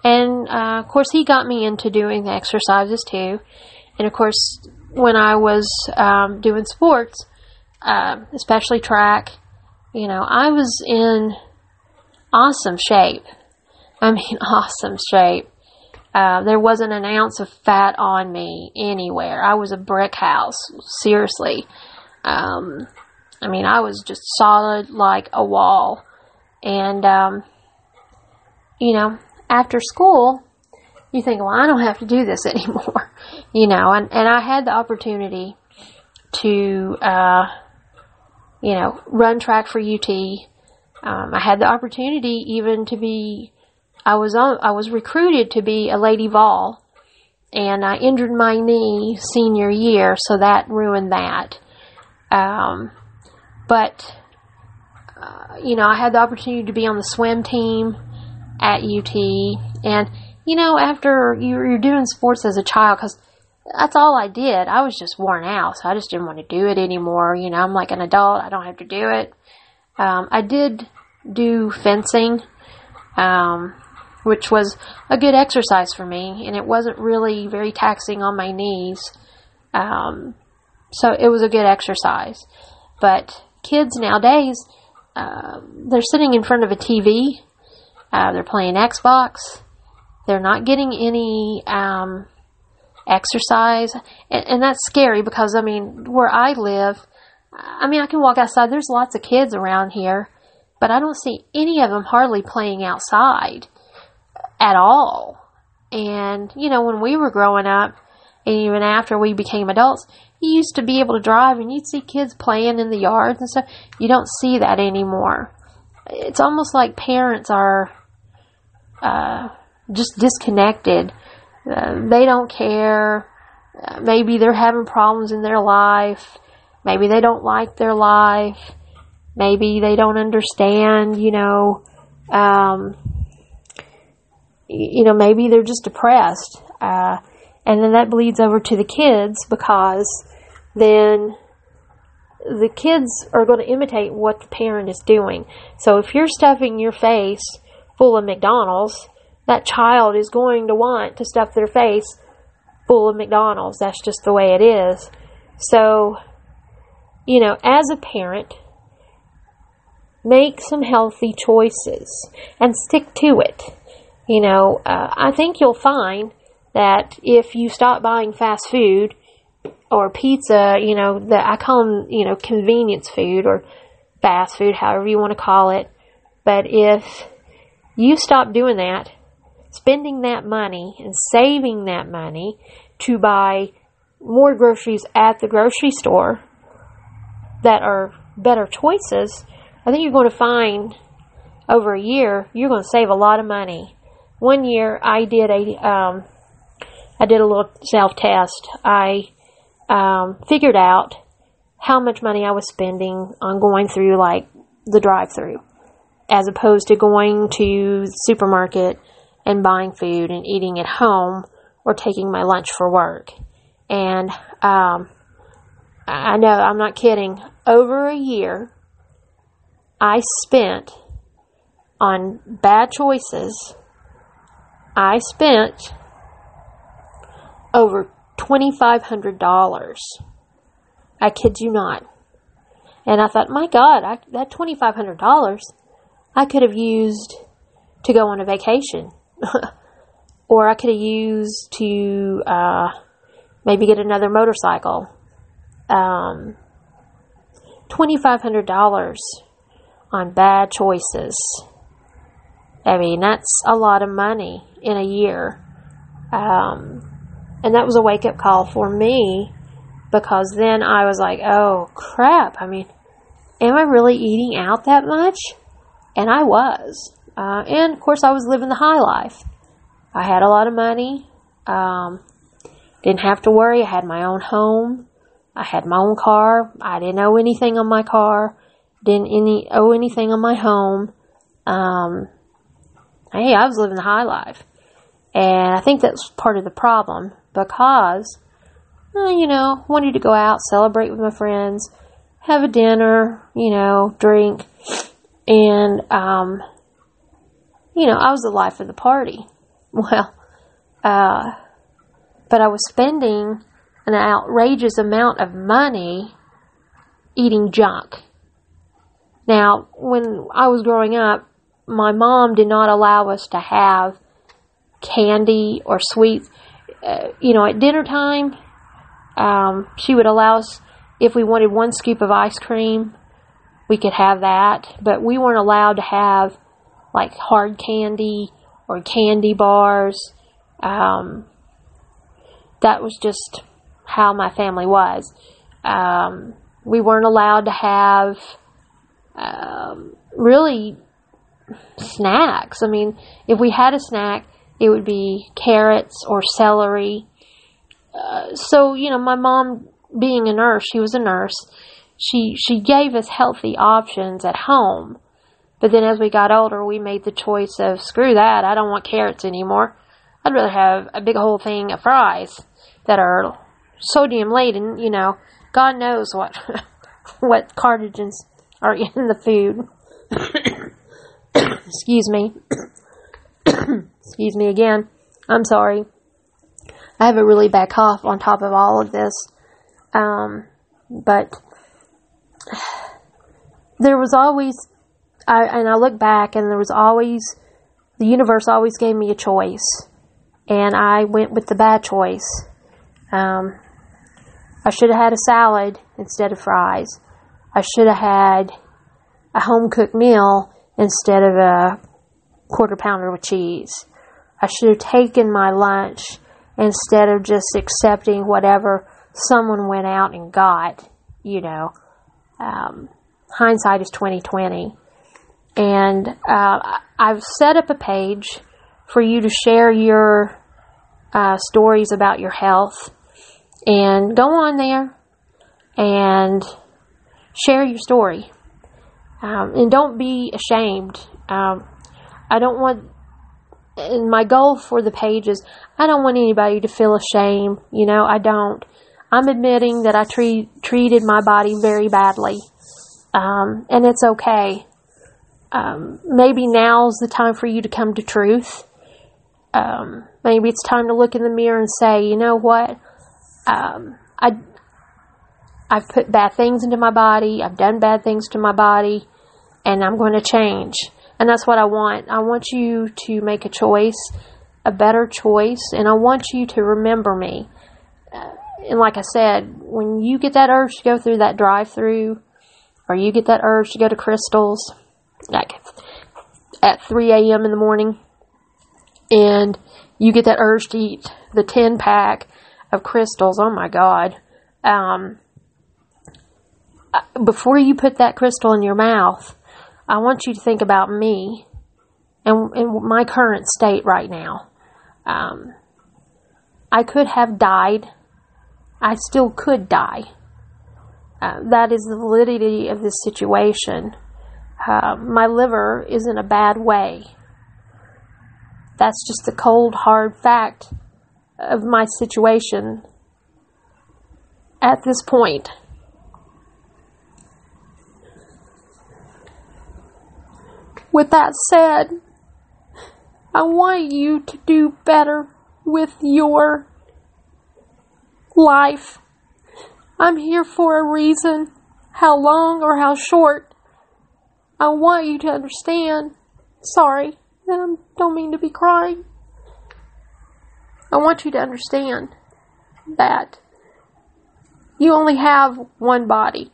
And uh, of course, he got me into doing the exercises too. And of course, when I was um, doing sports, uh, especially track, you know, I was in awesome shape. I mean, awesome shape. Uh, there wasn't an ounce of fat on me anywhere. I was a brick house, seriously. Um, I mean, I was just solid like a wall. And, um, you know, after school, you think, well, I don't have to do this anymore, you know, and, and I had the opportunity to, uh, you know, run track for UT. Um, I had the opportunity even to be I was on, I was recruited to be a lady vol, and I injured my knee senior year, so that ruined that. Um, but you know, I had the opportunity to be on the swim team at UT, and you know, after you're doing sports as a child, because that's all I did. I was just worn out, so I just didn't want to do it anymore. You know, I'm like an adult; I don't have to do it. Um, I did do fencing. Um, which was a good exercise for me, and it wasn't really very taxing on my knees. Um, so it was a good exercise. But kids nowadays, uh, they're sitting in front of a TV, uh, they're playing Xbox, they're not getting any um, exercise, and, and that's scary because I mean, where I live, I mean, I can walk outside. There's lots of kids around here, but I don't see any of them hardly playing outside at all. And, you know, when we were growing up, and even after we became adults, you used to be able to drive and you'd see kids playing in the yards and stuff. You don't see that anymore. It's almost like parents are uh, just disconnected. Uh, they don't care. Uh, maybe they're having problems in their life. Maybe they don't like their life. Maybe they don't understand, you know, um, you know, maybe they're just depressed. Uh, and then that bleeds over to the kids because then the kids are going to imitate what the parent is doing. So if you're stuffing your face full of McDonald's, that child is going to want to stuff their face full of McDonald's. That's just the way it is. So, you know, as a parent, make some healthy choices and stick to it. You know, uh, I think you'll find that if you stop buying fast food or pizza, you know, that I call them, you know, convenience food or fast food, however you want to call it. But if you stop doing that, spending that money and saving that money to buy more groceries at the grocery store that are better choices, I think you're going to find over a year you're going to save a lot of money one year I did a um, I did a little self test. I um, figured out how much money I was spending on going through like the drive through as opposed to going to the supermarket and buying food and eating at home or taking my lunch for work. And um, I know I'm not kidding. Over a year, I spent on bad choices I spent over $2,500. I kid you not. And I thought, my God, I, that $2,500 I could have used to go on a vacation. or I could have used to uh, maybe get another motorcycle. Um, $2,500 on bad choices. I mean, that's a lot of money in a year. Um, and that was a wake up call for me because then I was like, oh crap. I mean, am I really eating out that much? And I was. Uh, and of course, I was living the high life. I had a lot of money. Um, didn't have to worry. I had my own home. I had my own car. I didn't owe anything on my car. Didn't any owe anything on my home. Um, hey, I was living the high life. And I think that's part of the problem because, well, you know, wanted to go out, celebrate with my friends, have a dinner, you know, drink, and, um, you know, I was the life of the party. Well, uh, but I was spending an outrageous amount of money eating junk. Now, when I was growing up, my mom did not allow us to have candy or sweets. Uh, you know, at dinner time, um, she would allow us, if we wanted one scoop of ice cream, we could have that, but we weren't allowed to have like hard candy or candy bars. Um, that was just how my family was. Um, we weren't allowed to have um, really snacks. I mean, if we had a snack, it would be carrots or celery. Uh, so, you know, my mom, being a nurse, she was a nurse. She she gave us healthy options at home. But then as we got older, we made the choice of screw that. I don't want carrots anymore. I'd rather have a big whole thing of fries that are sodium laden, you know, God knows what what carcinogens are in the food. Excuse me. Excuse me again. I'm sorry. I have a really bad cough on top of all of this. Um, but there was always, I, and I look back and there was always, the universe always gave me a choice. And I went with the bad choice. Um, I should have had a salad instead of fries. I should have had a home cooked meal instead of a quarter pounder with cheese. I should have taken my lunch instead of just accepting whatever someone went out and got. You know, um, hindsight is twenty twenty, and uh, I've set up a page for you to share your uh, stories about your health, and go on there and share your story. Um, and don't be ashamed. Um, I don't want, and my goal for the page is I don't want anybody to feel ashamed. You know, I don't. I'm admitting that I treat, treated my body very badly. Um, and it's okay. Um, maybe now's the time for you to come to truth. Um, maybe it's time to look in the mirror and say, you know what? Um, I, I've put bad things into my body. I've done bad things to my body, and I'm going to change. And that's what I want. I want you to make a choice, a better choice, and I want you to remember me. Uh, and like I said, when you get that urge to go through that drive through, or you get that urge to go to Krystal's, like at 3 a.m. in the morning, and you get that urge to eat the 10 pack of Krystals. oh my God. Um, uh, before you put that Krystal in your mouth, I want you to think about me and, and my current state right now. Um, I could have died. I still could die. Uh, that is the validity of this situation. Uh, my liver is in a bad way. That's just the cold, hard fact of my situation at this point. With that said, I want you to do better with your life. I'm here for a reason, how long or how short. I want you to understand. Sorry, I don't mean to be crying. I want you to understand that you only have one body.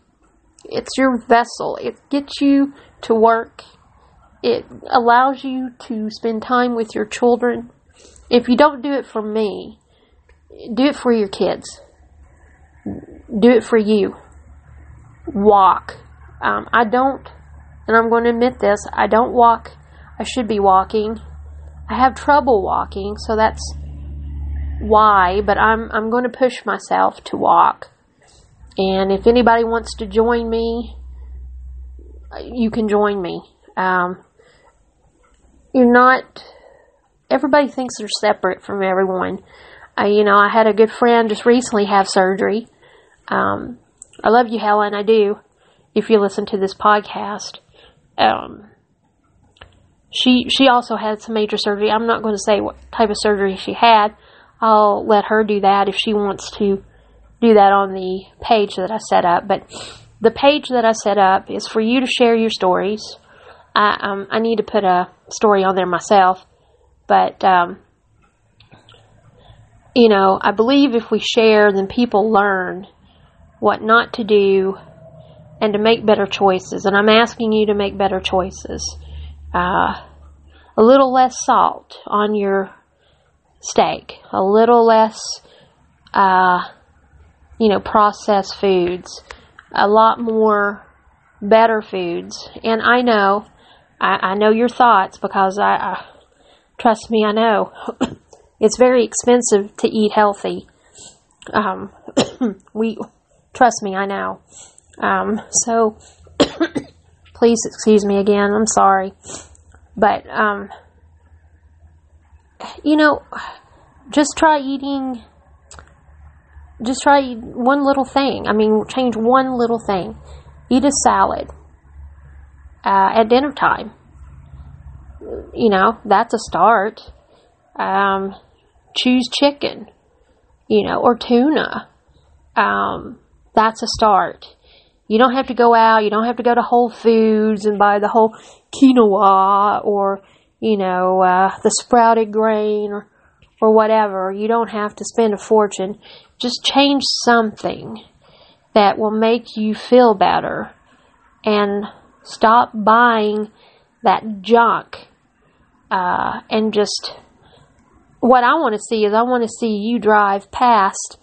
It's your vessel. It gets you to work it allows you to spend time with your children. If you don't do it for me, do it for your kids. Do it for you. Walk. Um, I don't, and I'm going to admit this, I don't walk. I should be walking. I have trouble walking, so that's why, but I'm, I'm going to push myself to walk. And if anybody wants to join me, you can join me. Um, you're not everybody thinks they're separate from everyone. Uh, you know, I had a good friend just recently have surgery. Um, I love you, Helen. I do. If you listen to this podcast, um, she she also had some major surgery. I'm not going to say what type of surgery she had. I'll let her do that if she wants to do that on the page that I set up. But the page that I set up is for you to share your stories. I um, I need to put a story on there myself, but um, you know I believe if we share, then people learn what not to do and to make better choices. And I'm asking you to make better choices. Uh, a little less salt on your steak, a little less, uh, you know, processed foods, a lot more better foods. And I know, I, I know your thoughts because I, I trust me, I know it's very expensive to eat healthy. Um, we trust me, I know. Um, so please excuse me again. I'm sorry. But, um, you know, just try eating, just try one little thing. I mean, change one little thing. Eat a salad uh, at dinner time. You know, that's a start. Um, choose chicken, you know, or tuna. Um, that's a start. You don't have to go out. You don't have to go to Whole Foods and buy the whole quinoa or, you know, uh, the sprouted grain or, or whatever. You don't have to spend a fortune. Just change something that will make you feel better and stop buying that junk uh, and just what I want to see is I want to see you drive past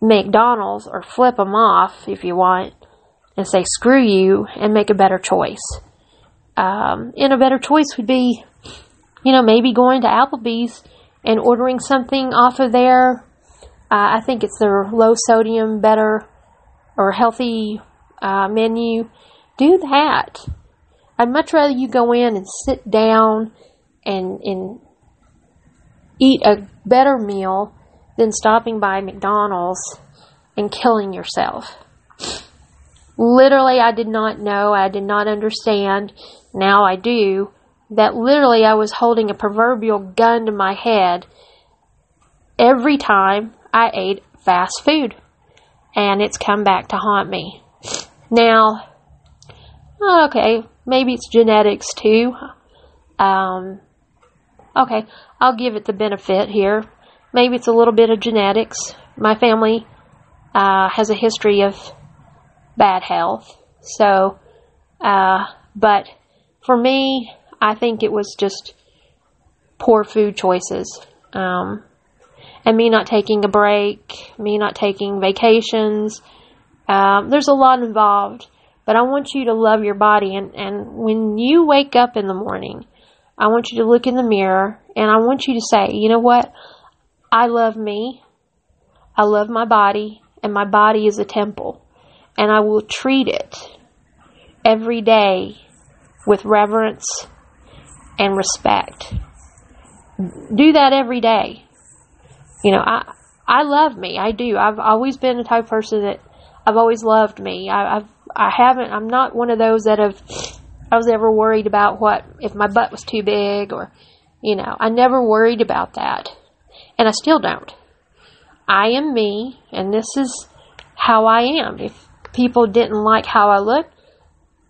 McDonald's or flip them off if you want and say screw you and make a better choice. Um, and a better choice would be, you know, maybe going to Applebee's and ordering something off of their, uh, I think it's their low sodium, better or healthy uh, menu. Do that. I'd much rather you go in and sit down and, and eat a better meal than stopping by McDonald's and killing yourself. Literally, I did not know, I did not understand, now I do, that literally I was holding a proverbial gun to my head every time I ate fast food. And it's come back to haunt me. Now, okay, maybe it's genetics too. Um, okay, I'll give it the benefit here. Maybe it's a little bit of genetics. My family uh, has a history of bad health. So, uh, but for me, I think it was just poor food choices. Um, and me not taking a break, me not taking vacations. Um, there's a lot involved, but I want you to love your body. And, and when you wake up in the morning, I want you to look in the mirror and I want you to say, you know what? I love me. I love my body, and my body is a temple and I will treat it every day with reverence and respect. Do that every day. You know, I I love me. I do. I've always been the type of person that I've always loved me. I, I've I haven't. I'm not one of those that have. I was ever worried about what if my butt was too big or, you know, I never worried about that, and I still don't. I am me, and this is how I am. If people didn't like how I looked,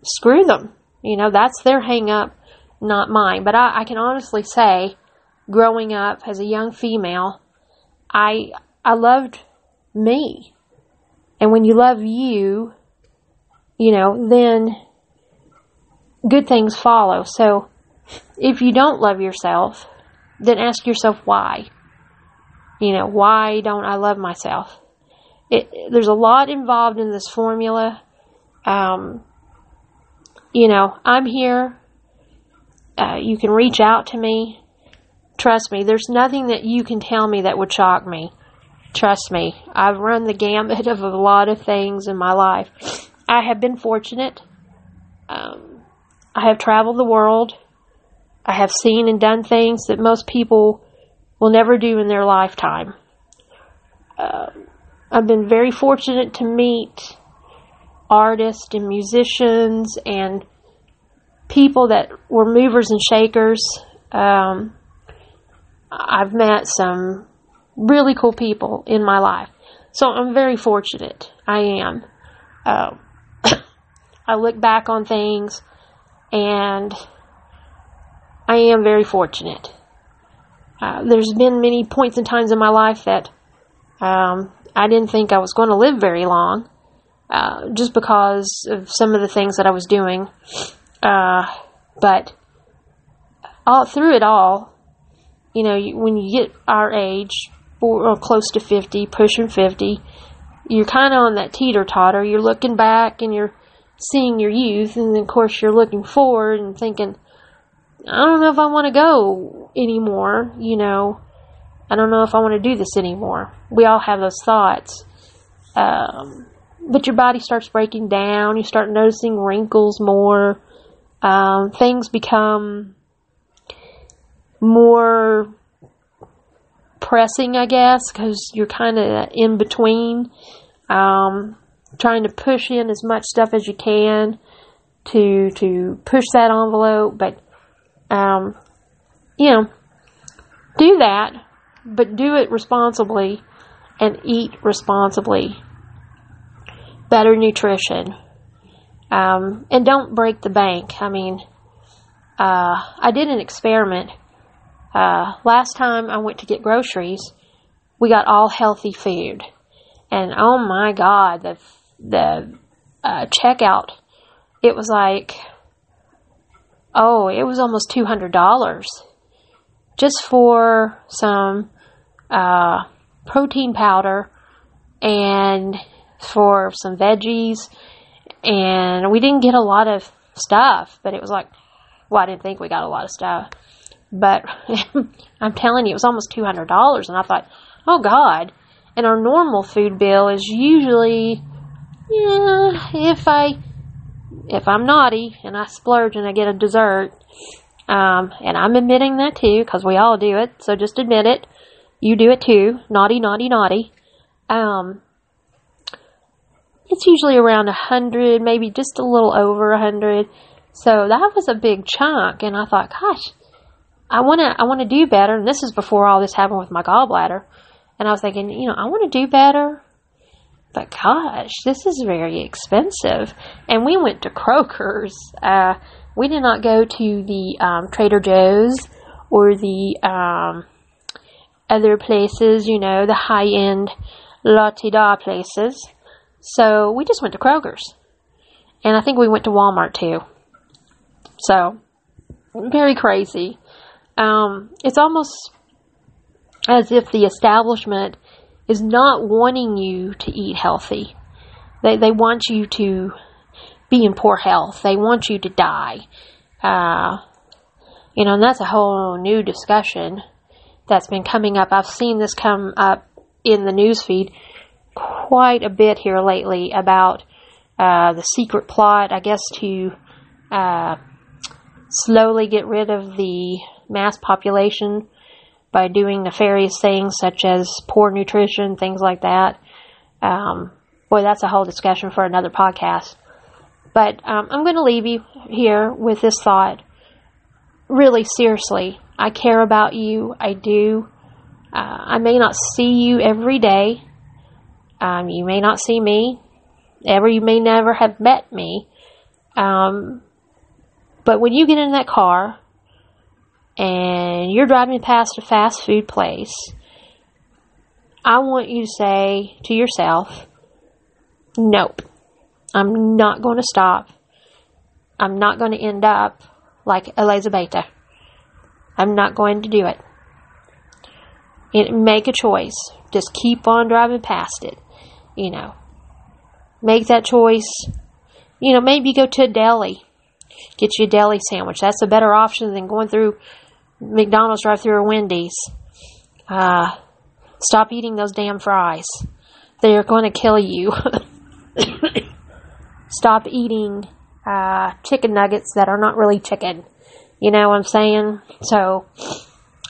screw them. You know, that's their hang up, not mine. But I, I can honestly say, growing up as a young female, I I loved me. And when you love you, you know, then good things follow. So if you don't love yourself, then ask yourself why. You know, why don't I love myself? it, there's a lot involved in this formula. Um, you know, I'm here. Uh, you can reach out to me. Trust me, there's nothing that you can tell me that would shock me. Trust me, I've run the gambit of a lot of things in my life. I have been fortunate. Um, I have traveled the world. I have seen and done things that most people will never do in their lifetime. Um, I've been very fortunate to meet artists and musicians and people that were movers and shakers. Um, I've met some really cool people in my life. So I'm very fortunate. I am. Uh, I look back on things and I am very fortunate. Uh, there's been many points and times in my life that um, I didn't think I was going to live very long, uh, just because of some of the things that I was doing. Uh, but all through it all, you know, when you get our age, or close to 50, pushing 50, you're kind of on that teeter totter. You're looking back and you're seeing your youth, and of course you're looking forward and thinking, I don't know if I want to go anymore, you know. I don't know if I want to do this anymore. We all have those thoughts. Um, but your body starts breaking down. You start noticing wrinkles more. Um, things become more pressing, I guess, because you're kind of in between, um, trying to push in as much stuff as you can to to push that envelope. But um, you know, do that, but do it responsibly and eat responsibly. Better nutrition. Um, and don't break the bank. I mean, uh, I did an experiment. Uh, last time I went to get groceries, we got all healthy food. And oh my God, the, the uh, checkout, it was like oh, it was almost $200 just for some uh, protein powder and for some veggies. And we didn't get a lot of stuff, but it was like, well, I didn't think we got a lot of stuff. But I'm telling you, it was almost $200. And I thought, oh God. And our normal food bill is usually, yeah, if I if I'm naughty and I splurge and I get a dessert, um, and I'm admitting that too, because we all do it, so just admit it. You do it too. Naughty, naughty, naughty. Um, it's usually around a hundred, maybe just a little over a hundred. So that was a big chunk, and I thought, gosh, I wanna, I wanna do better. And this is before all this happened with my gallbladder, and I was thinking, you know, I want to do better. But gosh, this is very expensive. And we went to Kroger's. Uh, we did not go to the um, Trader Joe's or the um, other places, you know, the high end la da places. So we just went to Kroger's. And I think we went to Walmart too. So, very crazy. Um, it's almost as if the establishment is not wanting you to eat healthy. They, they want you to be in poor health. They want you to die. Uh, you know, and that's a whole new discussion that's been coming up. I've seen this come up in the news feed quite a bit here lately about uh, the secret plot, I guess, to uh, slowly get rid of the mass population by doing nefarious things such as poor nutrition, things like that. Um, boy, that's a whole discussion for another podcast. But um, I'm going to leave you here with this thought. Really, seriously, I care about you. I do. Uh, I may not see you every day. Um, you may not see me. Ever, you may never have met me. Um, but when you get in that car and you're driving past a fast food place, I want you to say to yourself, Nope, I'm not going to stop. I'm not going to end up like Elizabeth. I'm not going to do it. make a choice. Just keep on driving past it. You know, make that choice. You know, maybe go to a deli, get you a deli sandwich. That's a better option than going through McDonald's drive through or Wendy's. Uh, stop eating those damn fries. They're going to kill you. stop eating uh, chicken nuggets that are not really chicken. You know what I'm saying? So,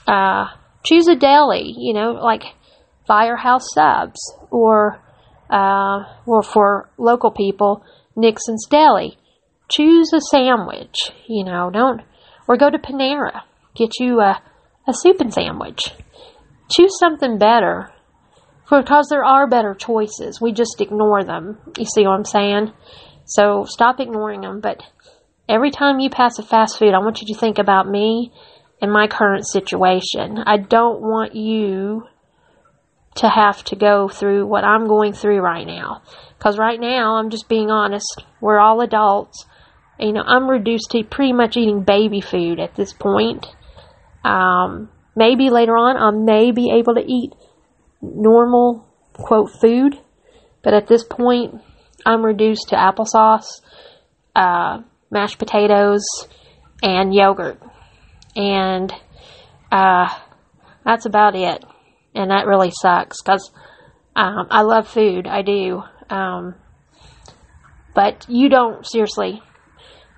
uh, choose a deli, you know, like Firehouse Subs or, uh, or for local people, Nixon's Deli. choose a sandwich, you know, don't, or go to Panera, get you a, a soup and sandwich. Choose something better because there are better choices. We just ignore them. You see what I'm saying? So stop ignoring them. But every time you pass a fast food, I want you to think about me and my current situation. I don't want you to have to go through what I'm going through right now. Because right now, I'm just being honest, we're all adults. You know, I'm reduced to pretty much eating baby food at this point. Um, maybe later on, I may be able to eat normal, quote, food. But at this point, I'm reduced to applesauce, uh, mashed potatoes, and yogurt. And uh, that's about it and that really sucks because um, I love food, I do. Um, but you don't seriously.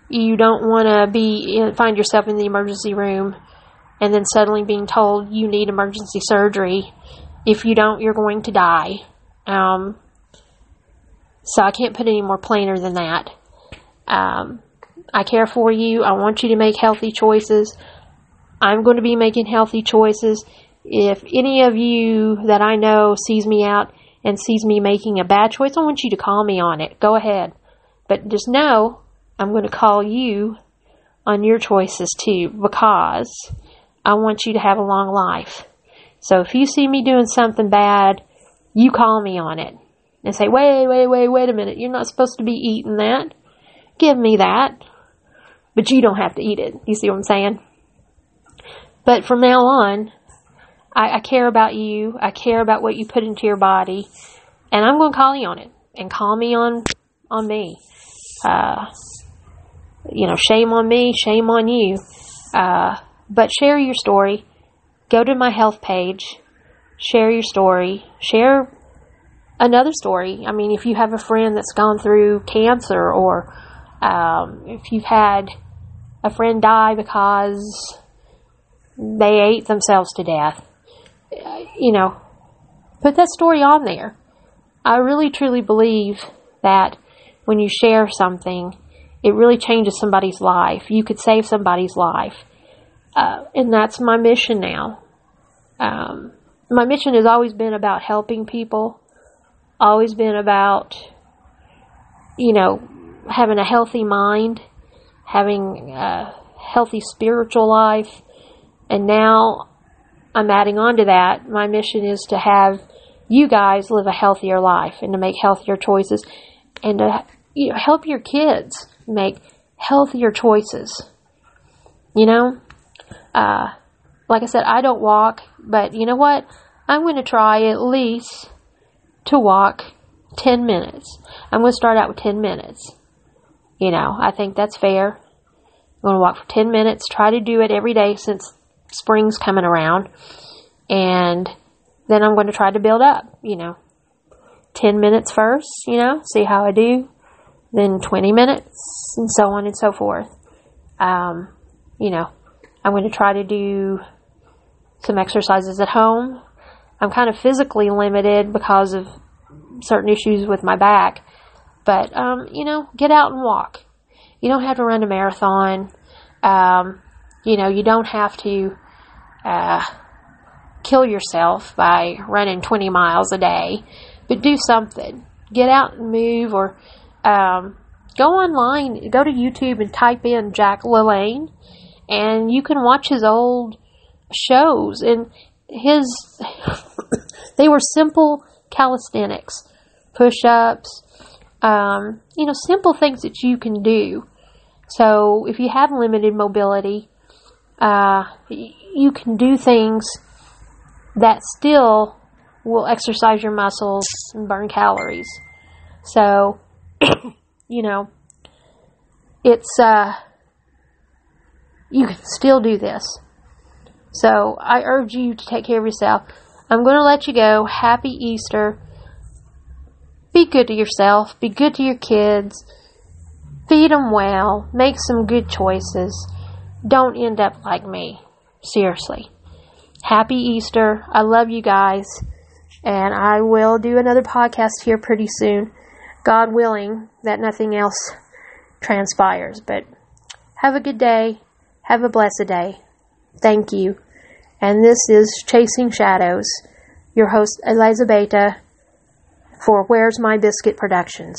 You don't want to be find yourself in the emergency room, and then suddenly being told you need emergency surgery. If you don't, you're going to die. Um, so I can't put any more plainer than that. Um, I care for you. I want you to make healthy choices. I'm going to be making healthy choices if any of you that I know sees me out and sees me making a bad choice, I want you to call me on it. Go ahead. But just know I'm going to call you on your choices too because I want you to have a long life. So if you see me doing something bad, you call me on it and say, wait, wait, wait, wait a minute. You're not supposed to be eating that. Give me that. But you don't have to eat it. You see what I'm saying? But from now on, I, I care about you. I care about what you put into your body, and I'm going to call you on it and call me on on me. Uh, you know, shame on me, shame on you. Uh, but share your story. Go to my health page. Share your story. Share another story. I mean, if you have a friend that's gone through cancer, or um, if you've had a friend die because they ate themselves to death, you know, put that story on there. I really truly believe that when you share something, it really changes somebody's life. You could save somebody's life. Uh, and that's my mission now. Um, my mission has always been about helping people, always been about, you know, having a healthy mind, having a healthy spiritual life, and now I'm adding on to that. My mission is to have you guys live a healthier life and to make healthier choices and to you know, help your kids make healthier choices. You know, uh, like I said, I don't walk, but you know what? I'm going to try at least to walk 10 minutes. I'm going to start out with 10 minutes. You know, I think that's fair. I'm going to walk for 10 minutes, try to do it every day since spring's coming around. And then I'm going to try to build up, you know, 10 minutes first, you know, see how I do. Then 20 minutes and so on and so forth. Um, you know, I'm going to try to do some exercises at home. I'm kind of physically limited because of certain issues with my back. But, um, you know, get out and walk. You don't have to run a marathon. Um, you know, you don't have to uh, kill yourself by running 20 miles a day, but do something. Get out and move or um, go online, go to YouTube and type in Jack LaLanne, and you can watch his old shows. And his, they were simple calisthenics, push ups, um, you know, simple things that you can do. So if you have limited mobility, uh, you can do things that still will exercise your muscles and burn calories. So, you know, it's, uh, you can still do this. So, I urge you to take care of yourself. I'm going to let you go. Happy Easter. Be good to yourself. Be good to your kids. Feed them well. Make some good choices. Don't end up like me. Seriously. Happy Easter. I love you guys. And I will do another podcast here pretty soon. God willing that nothing else transpires. But have a good day. Have a blessed day. Thank you. And this is Chasing Shadows, your host, Eliza Beta, for Where's My Biscuit Productions.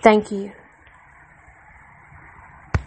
Thank you.